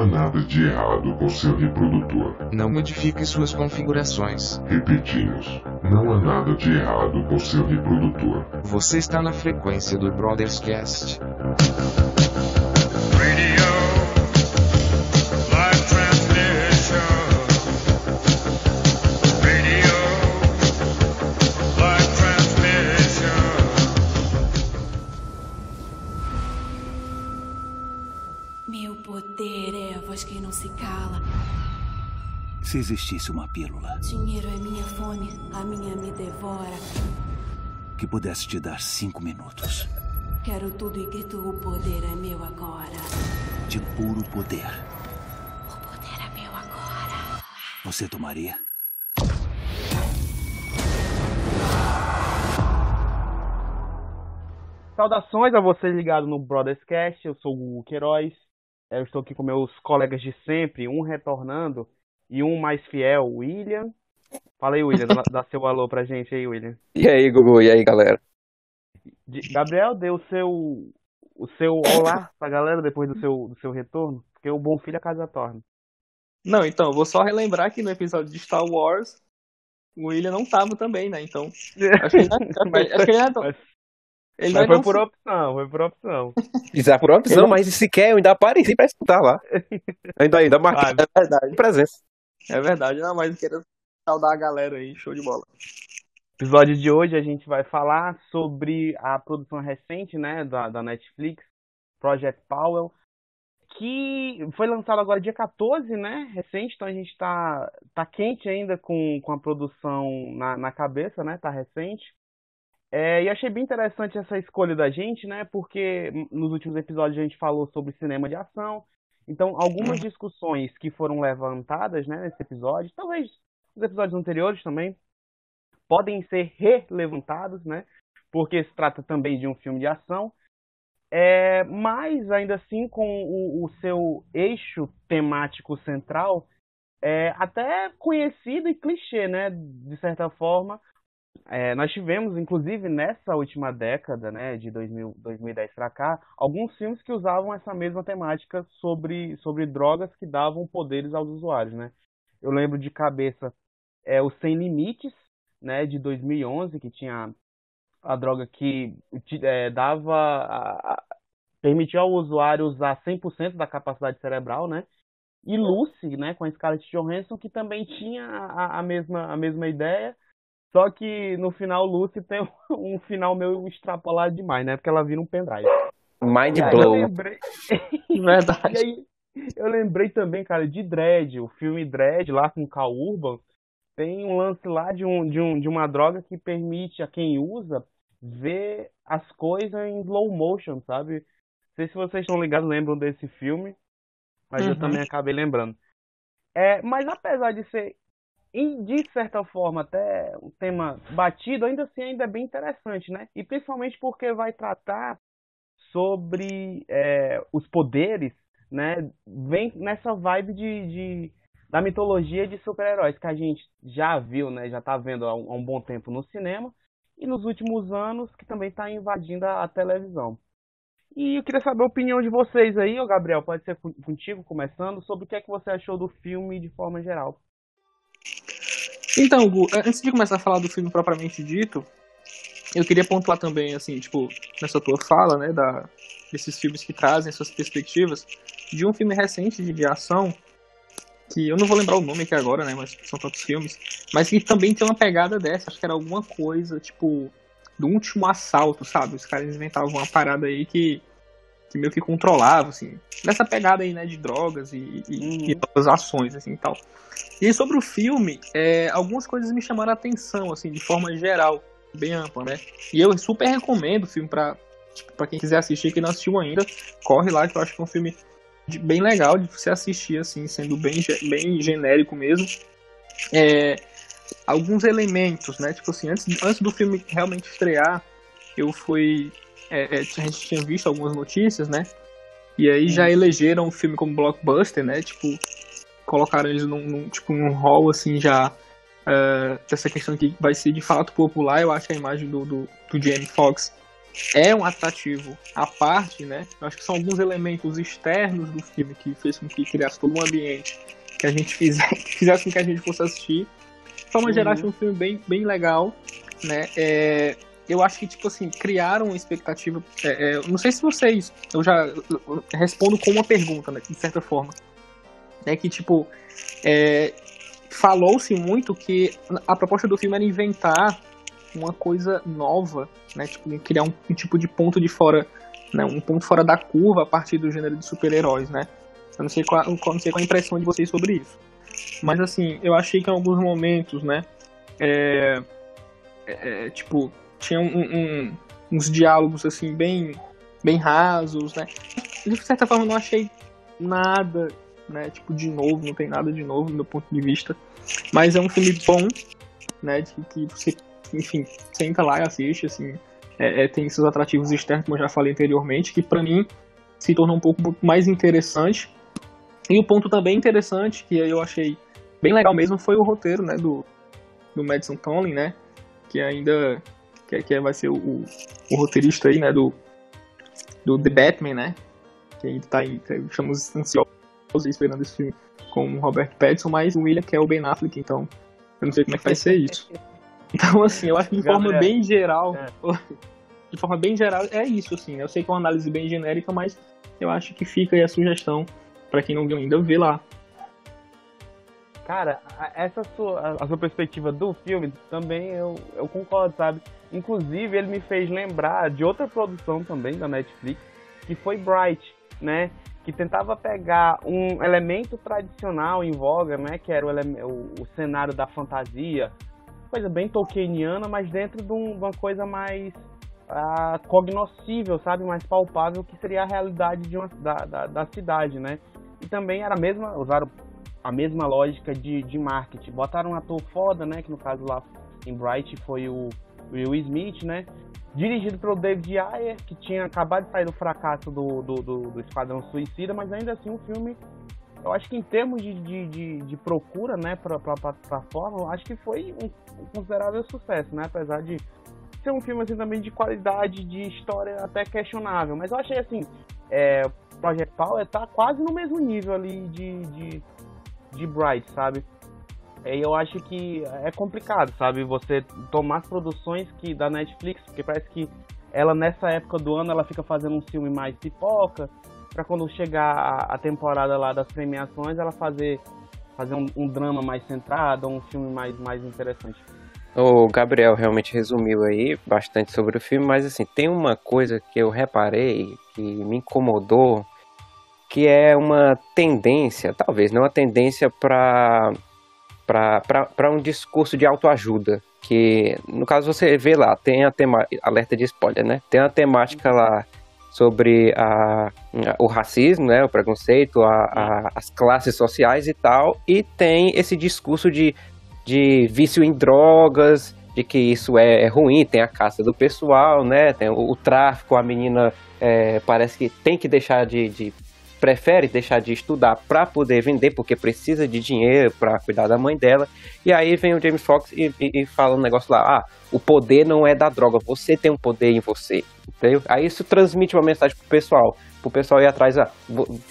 há nada de errado com seu reprodutor. Não modifique suas configurações. Repetimos, não há nada de errado com seu reprodutor. Você está na frequência do Brothers Cast. Se existisse uma pílula Dinheiro é minha fome, a minha me devora. que pudesse te dar cinco minutos Quero tudo e grito: o poder é meu agora. de puro poder, O poder é meu agora. você tomaria? Saudações a você ligado no Brothers Cast, eu sou o Hugo Queiroz, eu estou aqui com meus colegas de sempre, um retornando e um mais fiel, William. Fala aí, William, dá, seu alô pra gente aí, William. E aí, Gugu, e aí, galera? Gabriel, dê o seu, o seu olá pra galera depois do seu, do seu retorno, porque o bom filho a casa torna. Não, então, eu vou só relembrar que no episódio de Star Wars, o William não tava também, né? Então, acho que ele, não- acho que ele, não- Mas, ele mas não- foi por opção, foi por opção. Já por opção, mas sequer eu ainda apareci pra escutar lá. Ainda, ainda marquei Ah, É verdade, presença. É verdade. Não, mas quero saudar a galera aí, show de bola. episódio de hoje a gente vai falar sobre a produção recente, né, da, da Netflix, Project Powell, que foi lançado agora dia 14, né, recente, então a gente tá, tá quente ainda com, com a produção na, na cabeça, né, tá recente. É, e achei bem interessante essa escolha da gente, né, porque nos últimos episódios a gente falou sobre cinema de ação, então algumas discussões que foram levantadas, né, nesse episódio, talvez os episódios anteriores também, podem ser relevantados, né? Porque se trata também de um filme de ação. É, mas ainda assim com o, o seu eixo temático central é até conhecido e clichê, né? De certa forma. É, nós tivemos, inclusive, nessa última década, né, de 2000, 2010 para cá, alguns filmes que usavam essa mesma temática sobre, sobre drogas que davam poderes aos usuários, né? Eu lembro de cabeça é, o Sem Limites, né, de 2011, que tinha a droga que é, dava, a- a- permitia ao usuário usar 100% da capacidade cerebral, né? E Lucy, né, com a Scarlett Johansson, que também tinha a, a mesma, a mesma ideia, só que no final Lucy tem um final meio extrapolado demais, né? Porque ela vira um pendrive. Mind E aí eu blow. lembrei, e Verdade. aí, eu lembrei também, cara, de Dredd, o filme Dredd lá com o Cal Urban. Tem um lance lá de, um, de, um, de uma droga que permite a quem usa ver as coisas em slow motion, sabe? Não sei se vocês estão ligados, lembram desse filme, mas eu Uhum. também acabei lembrando. É, mas apesar de ser, em- de certa forma, até um tema batido, ainda assim ainda é bem interessante, né? E principalmente porque vai tratar sobre é, os poderes, né? Vem nessa vibe de, de- da mitologia de super-heróis que a gente já viu, né? Já tá vendo há um, há um bom tempo no cinema e nos últimos anos que também está invadindo a, a televisão. E eu queria saber a opinião de vocês aí, ô Gabriel, pode ser con- contigo começando, sobre o que é que você achou do filme de forma geral. Então, Gu, antes de começar a falar do filme propriamente dito, eu queria pontuar também, assim, tipo, nessa tua fala, né, da, desses filmes que trazem suas perspectivas, de um filme recente de, de ação, que eu não vou lembrar o nome aqui agora, né, mas são tantos filmes, mas que também tem uma pegada dessa, acho que era alguma coisa, tipo, do último assalto, sabe? Os caras inventavam uma parada aí que, que meio que controlava, assim, nessa pegada aí, né, de drogas e, e, Uhum. e ações, assim, e tal. E sobre o filme, é, algumas coisas me chamaram a atenção, assim, de forma geral, bem ampla, né? E eu super recomendo o filme pra, tipo, pra quem quiser assistir, quem não assistiu ainda, corre lá, que eu acho que é um filme de- bem legal de você assistir, assim, sendo bem, bem genérico mesmo. É, alguns elementos, né? Tipo assim, antes, antes do filme realmente estrear, eu fui. É, é, a gente tinha visto algumas notícias, né? E aí já elegeram o filme como blockbuster, né? Tipo, colocaram eles num, num, tipo, num hall, assim, já é, dessa questão que vai ser de fato popular. Eu acho que a imagem do, do, do Jamie Foxx é um atrativo à parte, né? Eu acho que são alguns elementos externos do filme que fez com que criasse todo um ambiente que a gente fizesse, fizesse com que a gente fosse assistir. De forma geral, acho um filme bem, bem legal, né? É, eu acho que, tipo assim, criaram uma expectativa. É, é, não sei se vocês. Eu já eu respondo com uma pergunta, né? De certa forma. É que, tipo. É, Falou-se muito que a proposta do filme era inventar uma coisa nova, né? Tipo, criar um, um tipo de ponto de fora. Né, um ponto fora da curva a partir do gênero de super-heróis, né? Eu não sei qual, qual- não sei qual a impressão de vocês sobre isso. Mas assim, eu achei que em alguns momentos, né? é, é, é, tipo, tinha um- um- uns diálogos assim bem, bem rasos, né? De certa forma, não achei nada, né? Tipo, de novo, não tem nada de novo do meu ponto de vista. Mas é um filme bom, né? De que você, enfim, senta lá e assiste, assim. É, é, tem seus atrativos externos, como eu já falei anteriormente, que pra mim se tornou um pouco mais interessante. E o ponto também interessante, que eu achei bem legal mesmo, foi o roteiro, né? Do, do Madison Tomlin, né? Que ainda que, que vai ser o, o, o roteirista aí, né? Do, do The Batman, né? Que ainda tá aí, estamos ansiosos esperando esse filme com o Robert Pattinson, mas o William quer o Ben Affleck, então eu não sei como é que vai ser isso. Então, assim, eu acho que de forma bem geral, é. de forma bem geral, é isso, assim. Eu sei que é uma análise bem genérica, mas eu acho que fica aí a sugestão pra quem não viu ainda ver lá. Cara, essa sua, a sua perspectiva do filme também eu, eu concordo, sabe? Inclusive, ele me fez lembrar de outra produção também da Netflix, que foi Bright, né? Que tentava pegar um elemento tradicional em voga, né? Que era o, o, o cenário da fantasia, coisa bem tolkieniana, mas dentro de, um- de uma coisa mais ah, cognoscível, sabe? Mais palpável, que seria a realidade de uma, da, da, da cidade, né? E também era a mesma, usaram a mesma lógica de, de marketing. Botaram um ator foda, né? Que no caso lá em Bright foi o Will Smith, né? Dirigido pelo David Ayer, que tinha acabado de sair do fracasso do, do, do, do Esquadrão Suicida, mas ainda assim o filme, eu acho que em termos de, de, de, de procura, né, pra, pra plataforma, eu acho que foi um, um considerável sucesso, né? Apesar de ser um filme assim também de qualidade, de história até questionável. Mas eu achei assim, é, Project Power tá quase no mesmo nível ali de, de, de Bright, sabe? E eu acho que é complicado, sabe? Você tomar as produções que da Netflix, porque parece que ela nessa época do ano ela fica fazendo um filme mais pipoca, pra quando chegar a, a temporada lá das premiações ela fazer fazer um, um drama mais centrado, um filme mais mais interessante. O Gabriel realmente resumiu aí bastante sobre o filme, mas assim, tem uma coisa que eu reparei que me incomodou, que é uma tendência, talvez não uma tendência para para um discurso de autoajuda, que no caso você vê lá, tem a tema, alerta de spoiler, né? Tem a temática lá sobre a, o racismo, né, o preconceito, a, a- as classes sociais e tal, e tem esse discurso de, de vício em drogas, de que isso é, é ruim, tem a caça do pessoal, né, tem o, o tráfico, a menina é, parece que tem que deixar de, de prefere deixar de estudar para poder vender, porque precisa de dinheiro para cuidar da mãe dela. E aí vem o James Fox e, e- e fala um negócio lá: ah, o poder não é da droga, você tem um poder em você. Entendeu? Aí isso transmite uma mensagem pro pessoal, pro pessoal ir atrás: ah,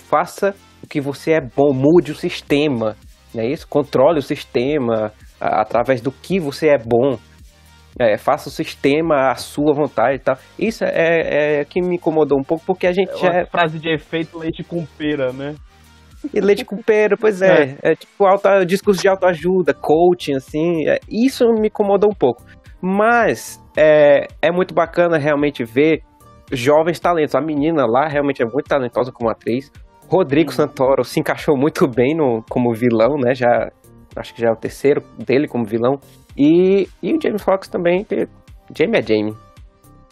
faça o que você é bom, mude o sistema, não é isso? Controle o sistema através do que você é bom. É, faça o sistema à sua vontade e tal. Isso é, é que me incomodou um pouco, porque a gente já Uma é frase de efeito leite com pera, né? e leite com pera, pois é. É, tipo auto, discurso de autoajuda, coaching, assim. é, isso me incomodou um pouco. Mas é, é muito bacana realmente ver jovens talentos. A menina lá realmente é muito talentosa como atriz. Rodrigo Santoro se encaixou muito bem no, como vilão, né? Já, acho que já é o terceiro dele como vilão. E, e o Jamie Foxx também, que Jamie é Jamie.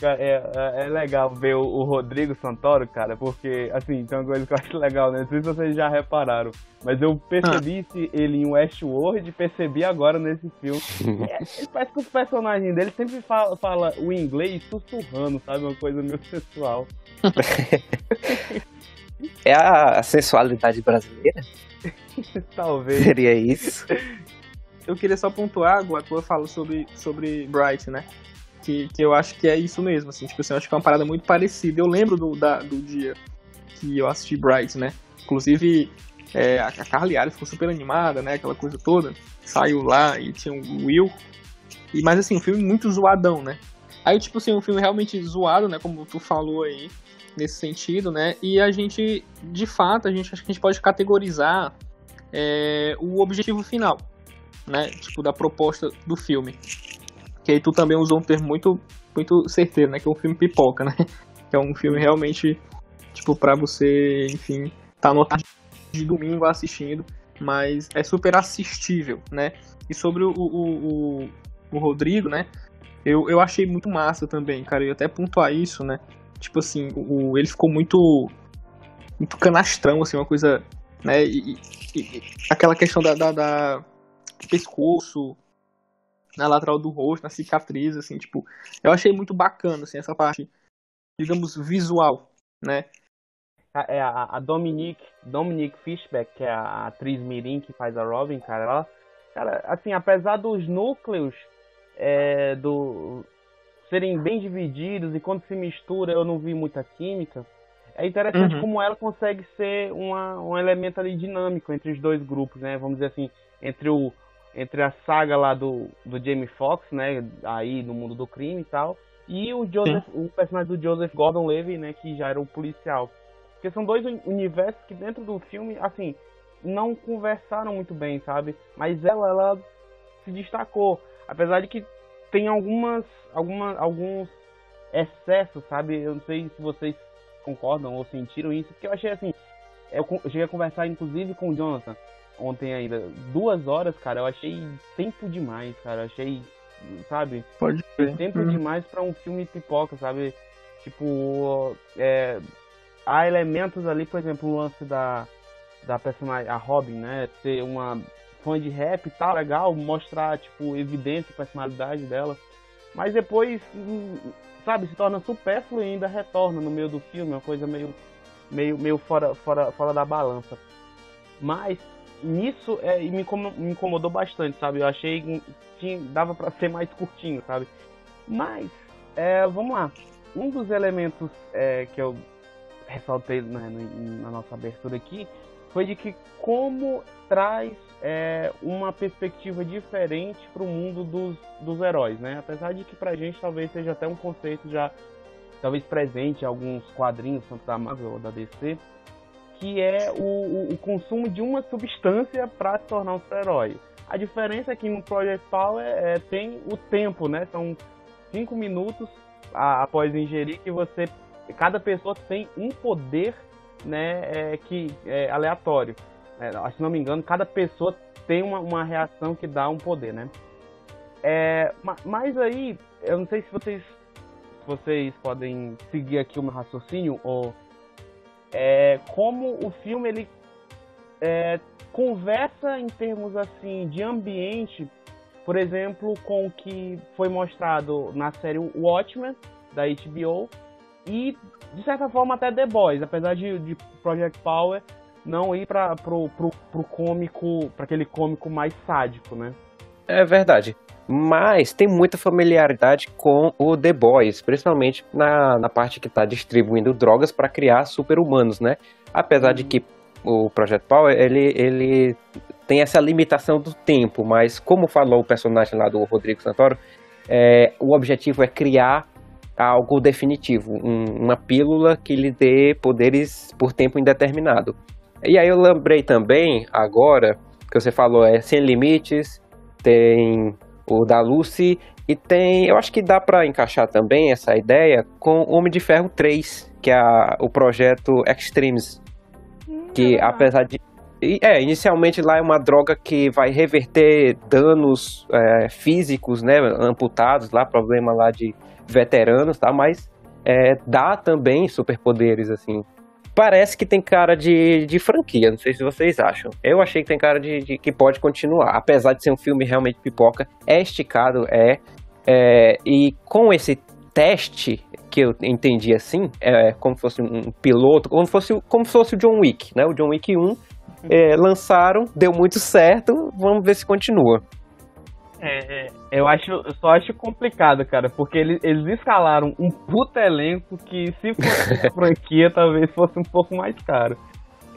É, é, é legal ver o, o Rodrigo Santoro, cara, porque, assim, tem uma coisa que eu acho legal, né? Não sei se vocês já repararam, mas eu percebi se ele em Westworld e percebi agora nesse filme. É, parece que os personagens dele sempre fala, fala o inglês sussurrando, sabe? Uma coisa meio sensual. É a sensualidade brasileira? Talvez. Seria isso? Eu queria só pontuar, a tua fala sobre, sobre Bright, né? Que, que eu acho que é isso mesmo, assim, tipo assim, eu acho que é uma parada muito parecida. Eu lembro do, da, do dia que eu assisti Bright, né? Inclusive, é, a Carly Ares ficou super animada, né? Aquela coisa toda. Saiu lá e tinha o Will. E, mas assim, um filme muito zoadão, né? Aí, tipo assim, um filme realmente zoado, né? Como tu falou aí, nesse sentido, né? E a gente, de fato, a gente acho que a gente pode categorizar é, o objetivo final, né? Tipo, da proposta do filme. Que aí tu também usou um termo muito, muito certeiro, né? Que é um filme pipoca, né? Que é um filme realmente, tipo, pra você, enfim, tá no tarde de domingo assistindo, mas é super assistível, né? E sobre o, o, o, o Rodrigo, né? Eu, eu achei muito massa também, cara. Eu até pontuar isso, né? Tipo assim, o, ele ficou muito. Muito canastrão, assim, uma coisa. Né? E, e- e aquela questão da, da, da pescoço, na lateral do rosto, na cicatriz, assim, tipo. Eu achei muito bacana, assim, essa parte, digamos, visual, né? A, é a, a Dominique, Dominique Fishback, que é a atriz Mirim que faz a Robin, cara, ela, cara, assim, apesar dos núcleos é, do serem bem divididos e quando se mistura eu não vi muita química, é interessante Uhum. como ela consegue ser uma, um elemento ali dinâmico entre os dois grupos, né? Vamos dizer assim, entre o entre a saga lá do, do Jamie Foxx, né, aí no mundo do crime e tal, e o Joseph, o personagem do Joseph Gordon-Levitt, né, que já era o policial. Porque são dois uni- universos que dentro do filme, assim, não conversaram muito bem, sabe? Mas ela, ela se destacou. Apesar de que tem algumas, alguma, alguns excessos, sabe? Eu não sei se vocês concordam ou sentiram isso, porque eu achei assim. Eu, eu cheguei a conversar, inclusive, com o Jonathan ontem ainda. Duas horas, cara, eu achei tempo demais, cara. Eu achei, sabe? Pode ver. tempo Uhum. demais pra um filme pipoca, sabe? Tipo, é, há elementos ali, por exemplo, o lance da, da personagem, a Robin, né? Ser uma fã de rap e tal, legal, mostrar, tipo, evidência, personalidade dela. Mas depois, hum, sabe, se torna supérfluo e ainda retorna no meio do filme, uma coisa meio, meio, meio fora, fora, fora da balança. Mas nisso é, me, incomo- me incomodou bastante, sabe? Eu achei que tinha, dava pra ser mais curtinho, sabe? Mas, é, vamos lá. Um dos elementos é, que eu ressaltei né, na nossa abertura aqui foi de que como traz é, uma perspectiva diferente para o mundo dos, dos heróis, né? Apesar de que pra gente talvez seja até um conceito já talvez presente em alguns quadrinhos, tanto da Marvel ou da DC, que é o, o- consumo de uma substância para se tornar um super-herói. A diferença é que no Project Power é, tem o tempo, né? São cinco minutos a- após ingerir que você cada pessoa tem um poder né é, que é aleatório É, se não me engano cada pessoa tem uma, uma reação que dá um poder né é, ma- mas aí eu não sei se vocês vocês podem seguir aqui o meu raciocínio ou é, como o filme ele é, conversa em termos assim de ambiente por exemplo, com o que foi mostrado na série Watchmen, da HBO, e, de certa forma, até The Boys, apesar de, de Project Power não ir para pro, pro, pro cômico, para aquele cômico mais sádico, né? É verdade. Mas tem muita familiaridade com o The Boys, principalmente na, na parte que está distribuindo drogas para criar super-humanos, né? Apesar de que o Project Power, ele, ele tem essa limitação do tempo, mas como falou o personagem lá do Rodrigo Santoro, é, o objetivo é criar algo definitivo, um- uma pílula que lhe dê poderes por tempo indeterminado. E aí eu lembrei também, agora, que você falou, é Sem Limites, tem o da Lucy, e tem, eu acho que dá pra encaixar também essa ideia com Homem de Ferro 3, que é a- o projeto Extremes, que apesar de é, inicialmente lá é uma droga que vai reverter danos é, físicos, né, amputados lá, problema lá de veteranos, tá? Mas é, dá também superpoderes, assim. Parece que tem cara de, de franquia, não sei se vocês acham. Eu achei que tem cara de, de que pode continuar, apesar de ser um filme realmente pipoca, é esticado, é, é, e com esse teste que eu entendi assim, é como se fosse um piloto, como se fosse, como se fosse o John Wick, né? O John Wick 1 é, lançaram, deu muito certo, vamos ver se continua. É, é, eu acho, eu só acho complicado, cara, porque eles, eles escalaram um puta elenco que se fosse franquia talvez fosse um pouco mais caro.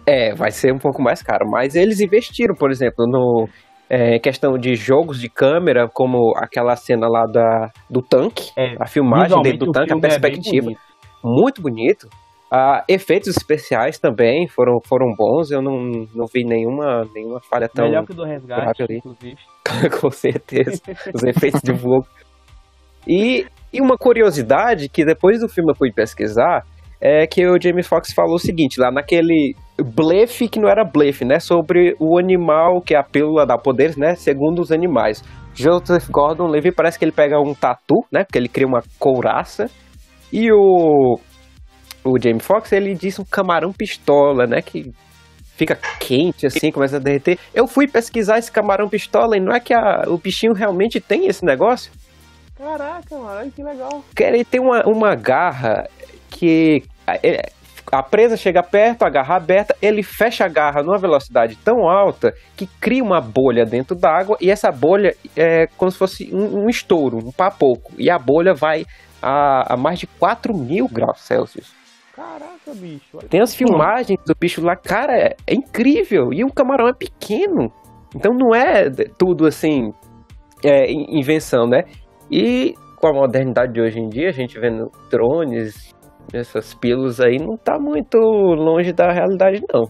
É, vai ser um pouco mais caro, mas eles investiram, por exemplo, no é, questão de jogos de câmera, como aquela cena lá da, do tanque, É, a filmagem dentro do tanque, a é perspectiva, bonito. muito bonito. Ah, efeitos especiais também foram, foram bons, eu não, não vi nenhuma, nenhuma falha tão Melhor que o do resgate, inclusive. com certeza, os efeitos de fogo. E, e uma curiosidade que depois do filme eu fui pesquisar é que o Jamie Foxx falou o seguinte, lá naquele blefe que não era blefe, né, sobre o animal que é a pílula dá poderes, né, segundo os animais. Joseph Gordon-Levitt parece que ele pega um tatu, né, porque ele cria uma couraça, e o o Jamie Foxx, ele disse um camarão pistola, né, que fica quente assim, começa a derreter. Eu fui pesquisar esse camarão pistola e não é que a- o bichinho realmente tem esse negócio? Caraca, mano, olha que legal. Ele tem uma, uma garra que a, a presa chega perto, a garra aberta, ele fecha a garra numa velocidade tão alta que cria uma bolha dentro d'água e essa bolha é como se fosse um, um estouro, um papoco. E a bolha vai a, a mais de 4 mil graus Celsius. Caraca, bicho. Tem as filmagens do bicho lá, cara, é, é incrível. E o camarão é pequeno. Então não é de- tudo assim, é, in- invenção, né? E com a modernidade de hoje em dia, a gente vendo drones, essas pílulas aí, não tá muito longe da realidade, não.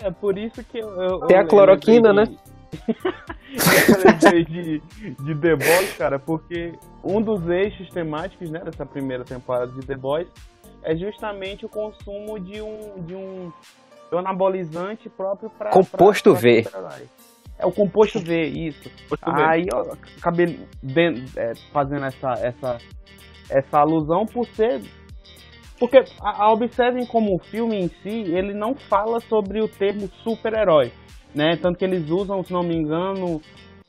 É por isso que eu. eu Tem a cloroquina, lembrei né? de- eu lembrei de, de The Boys, cara, porque um dos eixos temáticos né, dessa primeira temporada de The Boys é justamente o consumo de um, de um, anabolizante próprio para. Composto V. É o composto V, isso. Posto bem. Aí eu acabei é, fazendo essa, essa, essa alusão por ser. Porque a, a Observem como filme em si, ele não fala sobre o termo super-herói. Né? Tanto que eles usam, se não me engano,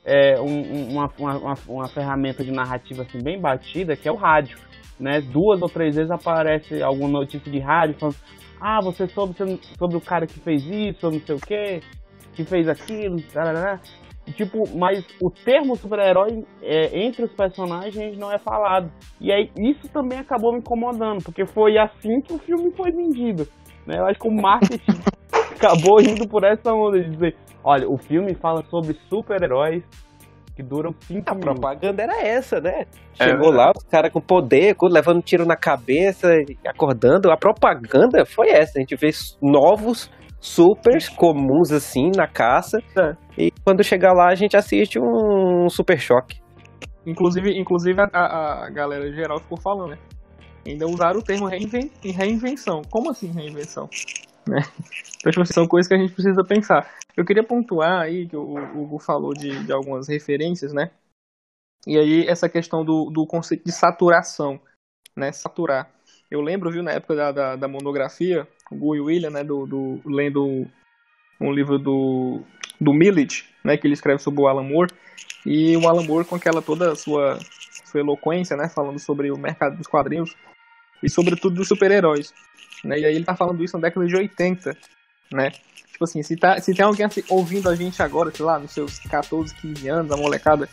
é, um- um- uma, uma, uma, uma ferramenta de narrativa assim, bem batida, que é o rádio. Né? Duas ou três vezes aparece alguma notícia de rádio falando ah, você soube sobre o cara que fez isso, ou não sei o que, que fez aquilo, tarará. E, Tipo, mas o termo super-herói é, entre os personagens não é falado. E aí isso também acabou me incomodando, porque foi assim que o filme foi vendido. Né? Eu acho que o marketing acabou indo por essa onda de dizer, olha, o filme fala sobre super-heróis que duram cinco A minutos. propaganda era essa, né? É Chegou lá, os caras com poder, levando tiro na cabeça, acordando. A propaganda foi essa. A gente vê novos supers comuns assim na caça. É. E quando chegar lá, a gente assiste um super choque. Inclusive, inclusive a, a- a galera geral ficou falando, né? Ainda usaram o termo reinven- reinvenção. Como assim reinvenção? Né? Então, tipo assim, são coisas que a gente precisa pensar. Eu queria pontuar aí que o Hugo falou de, de algumas referências, né? E aí, essa questão do, do conceito de saturação, né? Saturar. Eu lembro, viu, na época da, da, da monografia, o e William, né? Do, do, lendo um livro do, do Millage, né? Que ele escreve sobre o Alan Moore. E o Alan Moore com aquela toda a sua, sua eloquência, né? Falando sobre o mercado dos quadrinhos e sobretudo dos super-heróis. Né? E aí ele tá falando isso na década de 80, né? Tipo assim, se, tá, se tem alguém assim, ouvindo a gente agora, sei lá, nos seus 14, 15 anos, a molecada,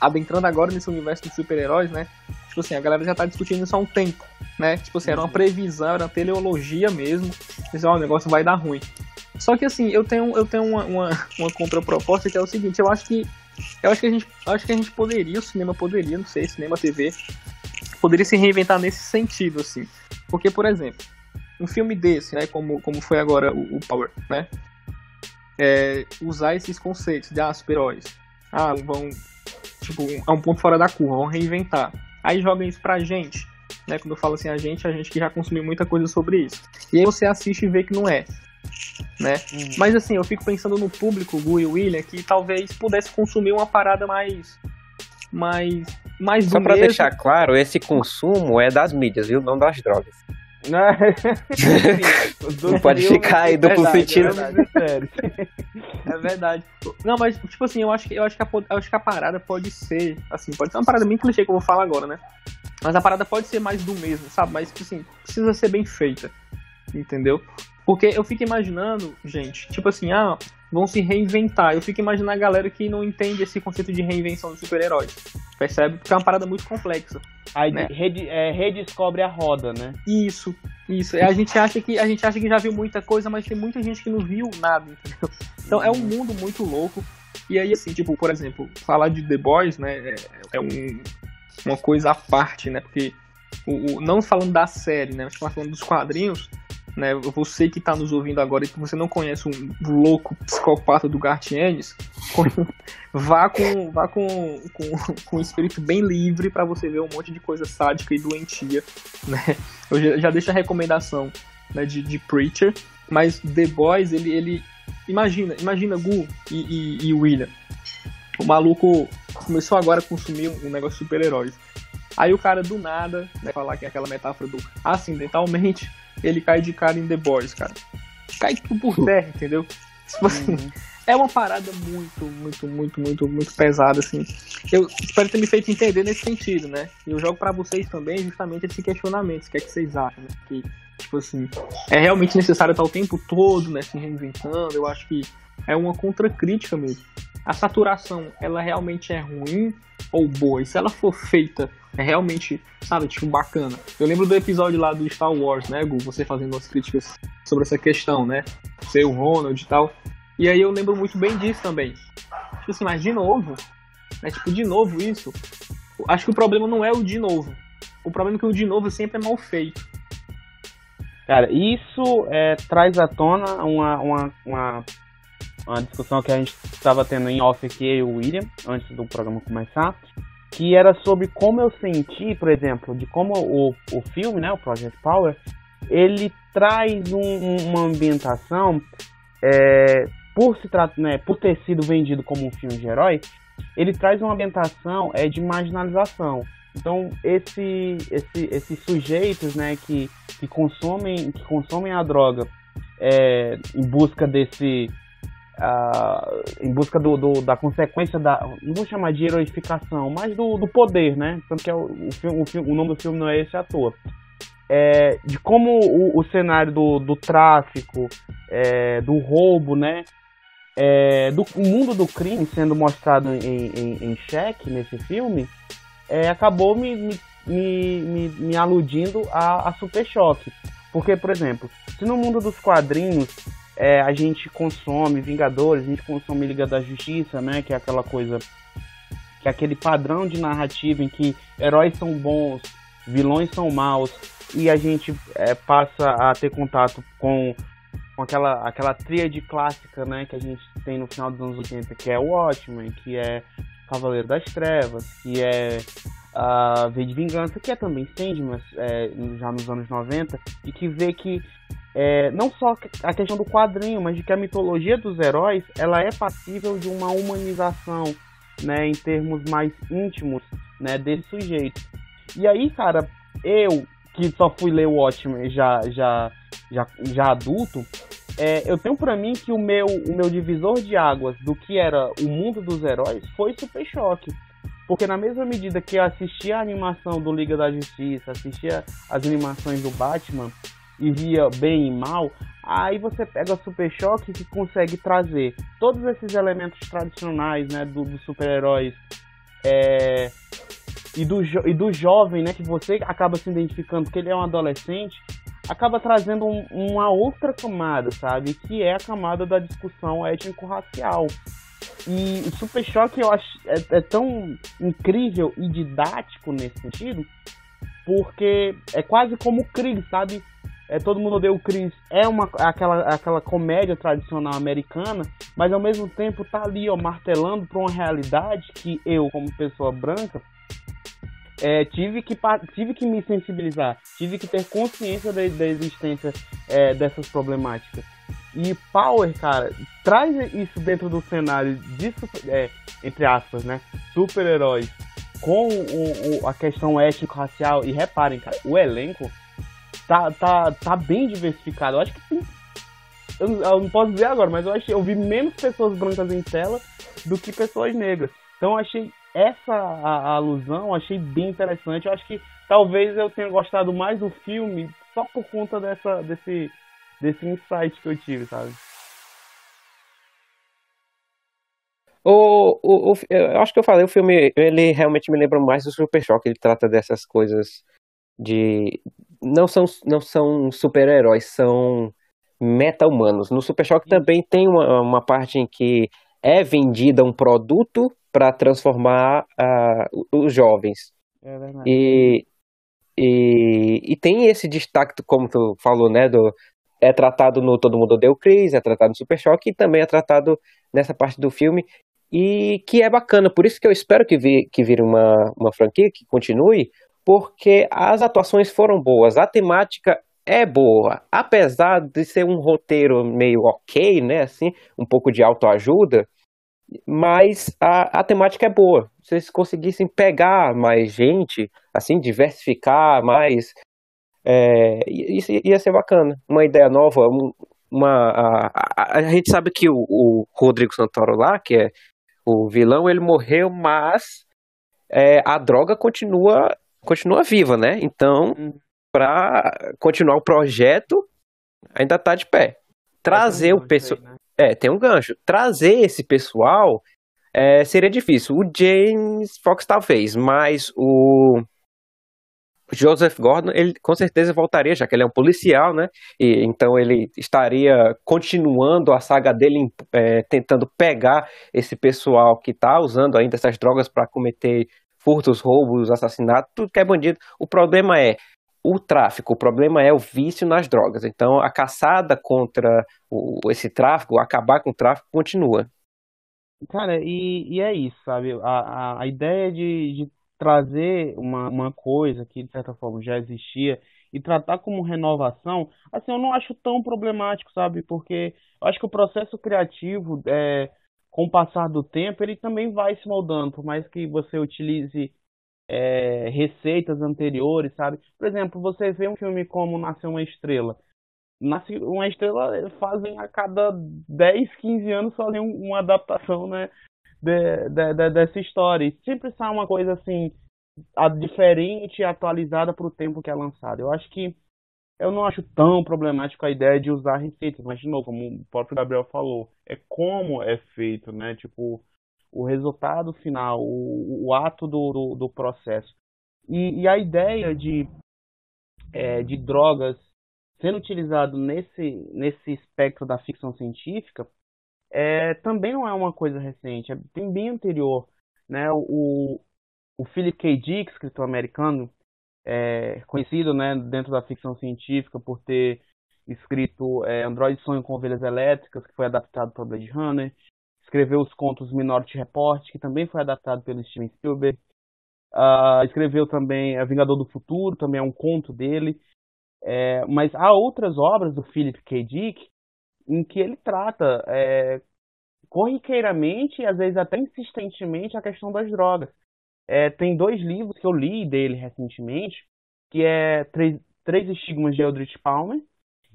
adentrando agora nesse universo dos super-heróis, né? Tipo assim, a galera já tá discutindo isso há um tempo, né? Tipo assim, era uma previsão, era uma teleologia mesmo. Dizer, ó, o negócio vai dar ruim. Só que assim, eu tenho, eu tenho uma, uma, uma contraproposta que é o seguinte, eu acho que eu acho que a gente, acho que a gente poderia, o cinema poderia, não sei, cinema, TV, poderia se reinventar nesse sentido, assim. Porque, por exemplo, um filme desse, né, como, como foi agora o, o Power, né, é, usar esses conceitos de, ah, super-heróis, ah, vão, tipo, a um ponto fora da curva, vão reinventar. Aí jogam isso pra gente, né, quando eu falo assim, a gente, a gente que já consumiu muita coisa sobre isso. E aí você assiste e vê que não é, né. Mas assim, eu fico pensando no público, Gu e o William, que talvez pudesse consumir uma parada mais. Mais. mais Só mesmo. deixar claro, esse consumo é das mídias, viu? Não das drogas. Né? Não pode ficar aí duplo verdade, sentido. é verdade. É verdade. Não, mas, tipo assim, eu acho que, eu acho que, a, acho que a parada pode ser. Assim, pode ser uma parada bem clichê que eu vou falar agora, né? Mas a parada pode ser mais do mesmo, sabe? Mas, tipo assim, precisa ser bem feita. Entendeu? Porque eu fico imaginando, gente, tipo assim, ah, vão se reinventar. Eu fico imaginando a galera que não entende esse conceito de reinvenção dos super-heróis. Percebe? Porque é uma parada muito complexa. Aí Né? rede- é, redescobre a roda, né? Isso, isso. A gente acha que a gente acha que já viu muita coisa, mas tem muita gente que não viu nada, entendeu? Então é um mundo muito louco. E aí, assim, tipo, por exemplo, falar de The Boys, né, é, é um- uma coisa à parte, né? Porque o, o- não falando da série, né? Mas falando dos quadrinhos, né? Você que tá nos ouvindo agora e que você não conhece um louco psicopata do Gartienes, vá com vá com, com, com um espírito bem livre pra você ver um monte de coisa sádica e doentia, né? Eu já, já deixo a recomendação né, de, de Preacher, mas The Boys, ele, ele imagina, imagina Gu e, e, e William. O maluco começou agora a consumir um, um negócio de super-heróis. Aí o cara do nada, né, falar que é aquela metáfora do acidentalmente, ele cai de cara em The Boys, cara. Cai tudo por terra, entendeu? Tipo assim, é uma parada muito, muito, muito, muito, muito pesada, assim. Eu espero ter me feito entender nesse sentido, né? E eu jogo pra vocês também justamente esse questionamento, o que é que vocês acham, né? Que, tipo assim, é realmente necessário estar o tempo todo, né, se reinventando, eu acho que é uma contracrítica mesmo. A saturação, ela realmente é ruim ou boa? E se ela for feita, é realmente, sabe, tipo, bacana. Eu lembro do episódio lá do Star Wars, né, Gu? Você fazendo umas críticas sobre essa questão, né? Ser o Ronald e tal. E aí eu lembro muito bem disso também. Tipo assim, mas de novo, né? Tipo, de novo isso. Acho que o problema não é o de novo. O problema é que o de novo sempre é mal feito. Cara, isso é, traz à tona uma, uma, uma, uma discussão que a gente estava tendo em off aqui, eu e o William, antes do programa começar, que era sobre como eu senti, por exemplo, de como o, o filme, né, o Project Power, ele traz um- um- uma ambientação, é, por, se né, por ter sido vendido como um filme de herói, ele traz uma ambientação é, de marginalização. Então, esse, esse, esses sujeitos né, que, que, consomem, que consomem a droga é, em busca desse. Ah, em busca do, do- da consequência da. Não vou chamar de heroificação, mas do, do poder, né? Tanto que é o, o, o, o nome do filme não é esse à toa. É, de como o, cenário do, do tráfico, é, do roubo, né? É, do o mundo do crime sendo mostrado em, em, em xeque nesse filme, é, acabou me, me, me, me aludindo a, a Super Choque. Porque, por exemplo, se no mundo dos quadrinhos é, a gente consome Vingadores, a gente consome Liga da Justiça, né? Que é aquela coisa. Que é aquele padrão de narrativa em que heróis são bons, vilões são maus, e a gente é, passa a ter contato com, com aquela, aquela tríade clássica, né? Que a gente tem no final dos anos 80, que é o Watchmen, que é Cavaleiro das Trevas, que é a V de Vingança, que é também Sandman, é, já nos anos 90, e que vê que é, não só a questão do quadrinho, mas de que a mitologia dos heróis ela é passível de uma humanização, né, em termos mais íntimos, né, desse sujeito. E aí, cara, eu que só fui ler o Watchmen já já já, já adulto, é, eu tenho pra mim que o meu, o meu divisor de águas do que era o mundo dos heróis foi Super Choque. Porque na mesma medida que eu assistia a animação do Liga da Justiça, assistia as animações do Batman e via bem e mal, aí você pega Super Choque que consegue trazer todos esses elementos tradicionais né, do- dos super-heróis é, e, do, e do jovem, né, que você acaba se identificando porque ele é um adolescente, acaba trazendo um- uma outra camada, sabe? Que é a camada da discussão étnico-racial. E o Super Choque eu acho é, é tão incrível e didático nesse sentido, porque é quase como o Chris, sabe? É, todo mundo odeia o Chris. É uma, aquela, aquela comédia tradicional americana, mas ao mesmo tempo tá ali, ó, martelando para uma realidade que eu, como pessoa branca, é, tive, que, tive que me sensibilizar, tive que ter consciência da, da existência é, dessas problemáticas. E Power, cara, traz isso dentro do cenário de, é, entre aspas, né, super-heróis, com o- o- a questão étnico-racial. E reparem, cara, o elenco tá, tá, tá bem diversificado. Eu acho que tem. Eu, eu não posso dizer agora, mas eu achei, eu vi menos pessoas brancas em tela do que pessoas negras. Então eu achei essa a, a alusão, eu achei bem interessante. Eu acho que talvez eu tenha gostado mais do filme só por conta dessa, desse, desse insight que eu tive, sabe? O, o, o, eu acho que eu falei, o filme, ele realmente me lembra mais do Super Choque. Ele trata dessas coisas de. Não são, não são super-heróis, são meta-humanos. No Super Choque também tem uma, uma parte em que é vendida um produto para transformar uh, os jovens. É verdade. E, e, e tem esse destaque, como tu falou, né? Do, é tratado no Todo Mundo Odeia o Chris, é tratado no Super Choque e também é tratado nessa parte do filme. E que é bacana, por isso que eu espero que, vi, que vire uma, uma franquia, que continue, porque as atuações foram boas, a temática é boa, apesar de ser um roteiro meio ok, né, assim, um pouco de autoajuda, mas a, a temática é boa. Se eles conseguissem pegar mais gente, assim, diversificar mais, é, isso ia ser bacana. Uma ideia nova, uma, a, a, a gente sabe que o, o, Rodrigo Santoro lá, que é o vilão, ele morreu, mas é, a droga continua, continua viva, né? Então, hum. para continuar o projeto, ainda tá de pé. Trazer o pessoal. Né? É, tem um gancho. Trazer esse pessoal é, seria difícil. O James Fox talvez, mas o Joseph Gordon, ele com certeza voltaria, já que ele é um policial, né? E, então ele estaria continuando a saga dele, é, tentando pegar esse pessoal que está usando ainda essas drogas para cometer furtos, roubos, assassinatos, tudo que é bandido. O problema é o tráfico, o problema é o vício nas drogas. Então a caçada contra o, esse tráfico, acabar com o tráfico, continua. Cara, e, e é isso, sabe? A, a, a ideia de, de trazer uma, uma coisa que de certa forma já existia e tratar como renovação, assim, eu não acho tão problemático, sabe? Porque eu acho que o processo criativo, é, com o passar do tempo, ele também vai se moldando, por mais que você utilize é, receitas anteriores, sabe? Por exemplo, você vê um filme como Nasceu uma Estrela. Nasce uma estrela fazem a cada 10, 15 anos fazem uma adaptação, né? De, de, de, dessa história. E sempre sai uma coisa assim, diferente e atualizada para o tempo que é lançado. Eu acho que eu não acho tão problemático a ideia de usar receitas, mas de novo, como o próprio Gabriel falou, é como é feito, né? Tipo, o resultado final, o, o ato do, do, do processo. E, e, a ideia de, é, de drogas sendo utilizado nesse, nesse espectro da ficção científica é, também não é uma coisa recente, é bem anterior. Né? O, o Philip K. Dick, escritor americano, é, conhecido né, dentro da ficção científica por ter escrito é, Android Sonho com Ovelhas Elétricas, que foi adaptado para Blade Runner, escreveu os contos Minority Report, que também foi adaptado pelo Steven Spielberg, uh, escreveu também A Vingador do Futuro, também é um conto dele, é, mas há outras obras do Philip K. Dick em que ele trata é, corriqueiramente e às vezes até insistentemente a questão das drogas. É, tem dois livros que eu li dele recentemente, que é Três, Três Estigmas de Eldritch Palmer,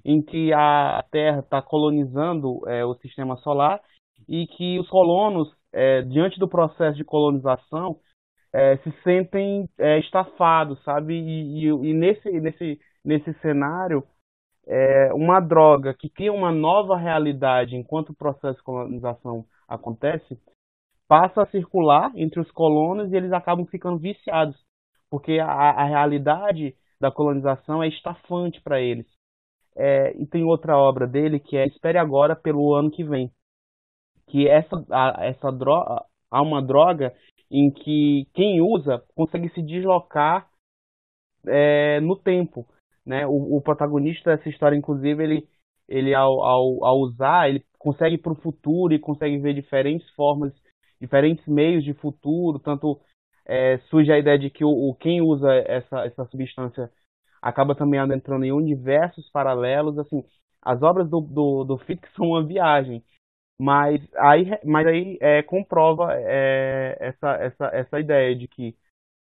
em que a Terra está colonizando é, o sistema solar e que os colonos, é, diante do processo de colonização, é, se sentem é, estafados, sabe? E, e, e, nesse, nesse, nesse cenário, é, uma droga que cria uma nova realidade enquanto o processo de colonização acontece, passa a circular entre os colonos e eles acabam ficando viciados, porque a, a realidade da colonização é estafante para eles. É, e tem outra obra dele que é Espere Agora pelo ano que vem, que essa, a, essa droga, há uma droga em que quem usa consegue se deslocar é, no tempo né? O, o protagonista dessa história, inclusive, ele, ele ao, ao, ao usar, ele consegue ir para o futuro e consegue ver diferentes formas, diferentes meios de futuro, tanto é, surge a ideia de que o, o, quem usa essa, essa substância acaba também adentrando em universos paralelos, assim, as obras do, do, do Fick são uma viagem, mas aí, mas aí é, comprova é, essa, essa, essa ideia de que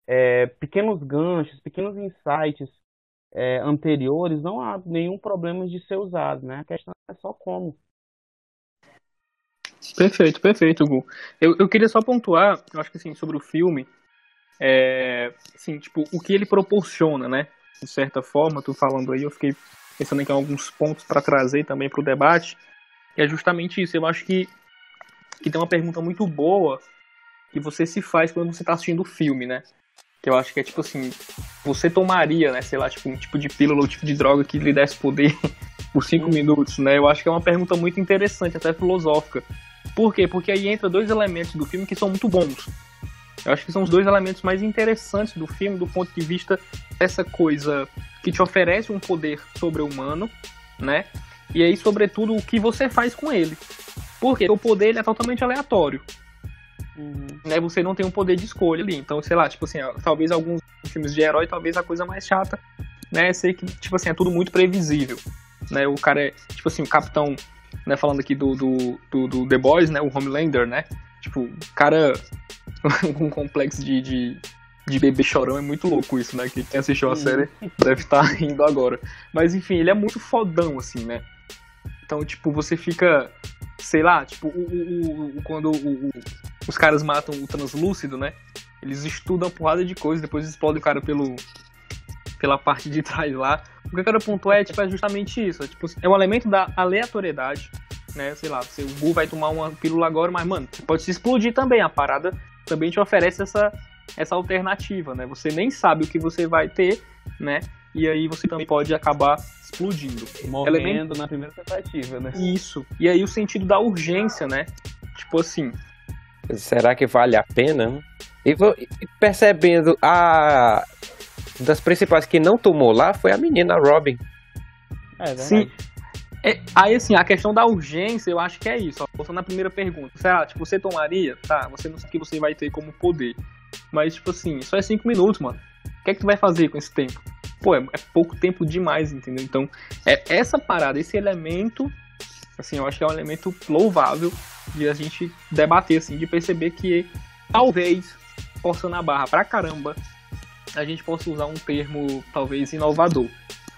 é, pequenos ganchos, pequenos insights é, anteriores, não há nenhum problema de ser usado, né? A questão é só como. Perfeito, perfeito, Gu. Eu, eu queria só pontuar, eu acho que assim, sobre o filme, é, assim, tipo, o que ele proporciona, né? De certa forma, tu falando aí, eu fiquei pensando em alguns pontos para trazer também para o debate, é justamente isso. Eu acho que que tem uma pergunta muito boa que você se faz quando você tá assistindo o filme, né? Que eu acho que é tipo assim, você tomaria, né, sei lá, tipo um tipo de pílula ou tipo de droga que lhe desse poder por cinco minutos, né? Eu acho que é uma pergunta muito interessante, até filosófica. Por quê? Porque aí entra dois elementos do filme que são muito bons. Eu acho que são os dois elementos mais interessantes do filme do ponto de vista dessa coisa que te oferece um poder sobre-humano, né? E aí, sobretudo, o que você faz com ele. Porque o poder ele é totalmente aleatório. Né? Você não tem um poder de escolha ali. Então, sei lá, tipo assim, talvez alguns filmes de herói, talvez a coisa mais chata, né? Sei que, tipo assim, é tudo muito previsível. Né? O cara é, tipo assim, o capitão, né, falando aqui do, do, do, do The Boys, né? O Homelander, né? Tipo, o cara com um complexo de, de, de bebê chorão é muito louco isso, né? Que quem assistiu a série deve estar rindo agora. Mas enfim, ele é muito fodão, assim, né? Então, tipo, você fica, sei lá, tipo, o, o- o- quando o- o- os caras matam o translúcido, né? Eles estudam uma porrada de coisa, depois explodem o cara pelo, pela parte de trás lá. O que eu quero pontuar é, tipo, é justamente isso. É, tipo, é um elemento da aleatoriedade, né? Sei lá, você, o Gu vai tomar uma pílula agora, mas, mano, você pode se explodir também. A parada também te oferece essa, essa alternativa, né? Você nem sabe o que você vai ter, né? E aí você também pode acabar explodindo. Morrendo na primeira tentativa, né? Isso. E aí o sentido da urgência, né? Tipo assim, Será que vale a pena? E, vo- e percebendo a das principais que não tomou lá foi a menina a Robin. É verdade. Sim. É, aí, assim, a questão da urgência, eu acho que é isso. Ó, voltando na primeira pergunta. Será, tipo, você tomaria? Tá, você não sabe o que você vai ter como poder. Mas, tipo assim, só é cinco minutos, mano. O que é que tu vai fazer com esse tempo? Pô, é, é pouco tempo demais, entendeu? Então, é essa parada, esse elemento, assim, eu acho que é um elemento louvável de a gente debater, assim, de perceber que talvez, forçando a barra pra caramba, a gente possa usar um termo, talvez, inovador.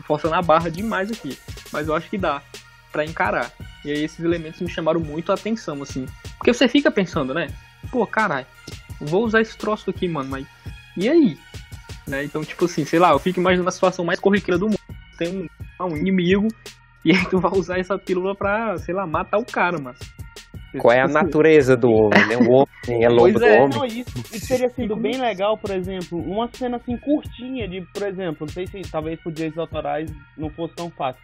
Forçando a barra demais aqui mas eu acho que dá pra encarar. E aí esses elementos me chamaram muito a atenção, assim. Porque você fica pensando, né? Pô, caralho, vou usar esse troço aqui, mano, mas e aí? Né? Então, tipo assim, sei lá, eu fico imaginando a situação mais corriqueira do mundo. Tem um, um inimigo e aí tu vai usar essa pílula pra, sei lá, matar o cara, mano. Qual é a natureza do homem, né? O homem é lobo Pois do é, homem. não, isso, isso teria sido bem legal, por exemplo, uma cena assim curtinha de, por exemplo, não sei se talvez por direitos autorais não fosse tão fácil.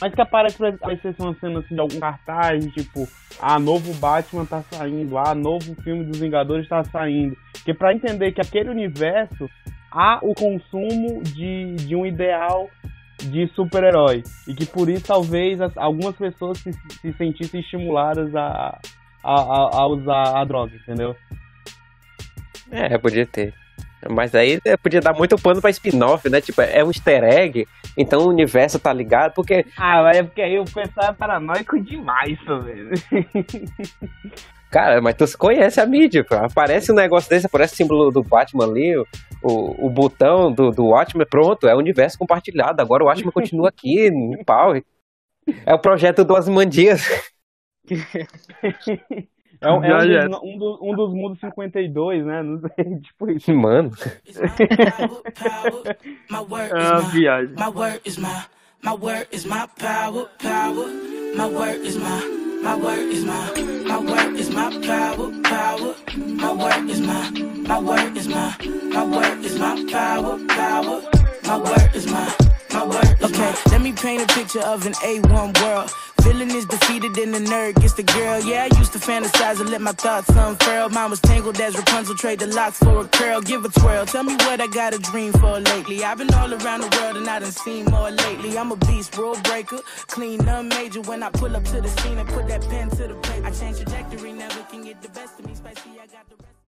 Mas que aparece, por exemplo, aparecesse uma cena assim de algum cartaz, tipo, ah, novo Batman tá saindo, ah, novo filme dos Vingadores tá saindo. Que pra entender que aquele universo há o consumo de, de um ideal de super-herói. E que por isso talvez as- algumas pessoas se, se sentissem estimuladas a, a, a, usar a droga, entendeu? É, podia ter. Mas aí é, podia dar muito pano pra spin-off, né? Tipo, é um easter egg, então o universo tá ligado, porque Ah, mas é porque aí o pessoal é paranoico demais, velho. Cara, mas tu conhece a mídia, pô. Aparece um negócio desse, aparece o símbolo do Batman ali, o, o, botão do, do Watchmen, pronto, é o universo compartilhado. Agora o Watchmen continua aqui, em pau. É o projeto do Asmandias. É, um, é um, dos, um, do- um dos mundos 52, né? Não sei, tipo isso. Mano, Ah, is my, viagem. My word is my, power, power. My word is my, my word is my, my word is my power, power. My word is my, my word is my, my word is my power, power. My word is my, okay, let me paint a picture of an A1 world. Villain is defeated and the nerd gets the girl. Yeah, I used to fantasize and let my thoughts unfurl. Mine was tangled as Rapunzel, trade the locks for a curl. Give a twirl. Tell me what I got a dream for lately. I've been all around the world and I done seen more lately. I'm a beast, rule breaker, clean, none major. When I pull up to the scene and put that pen to the paper, I change.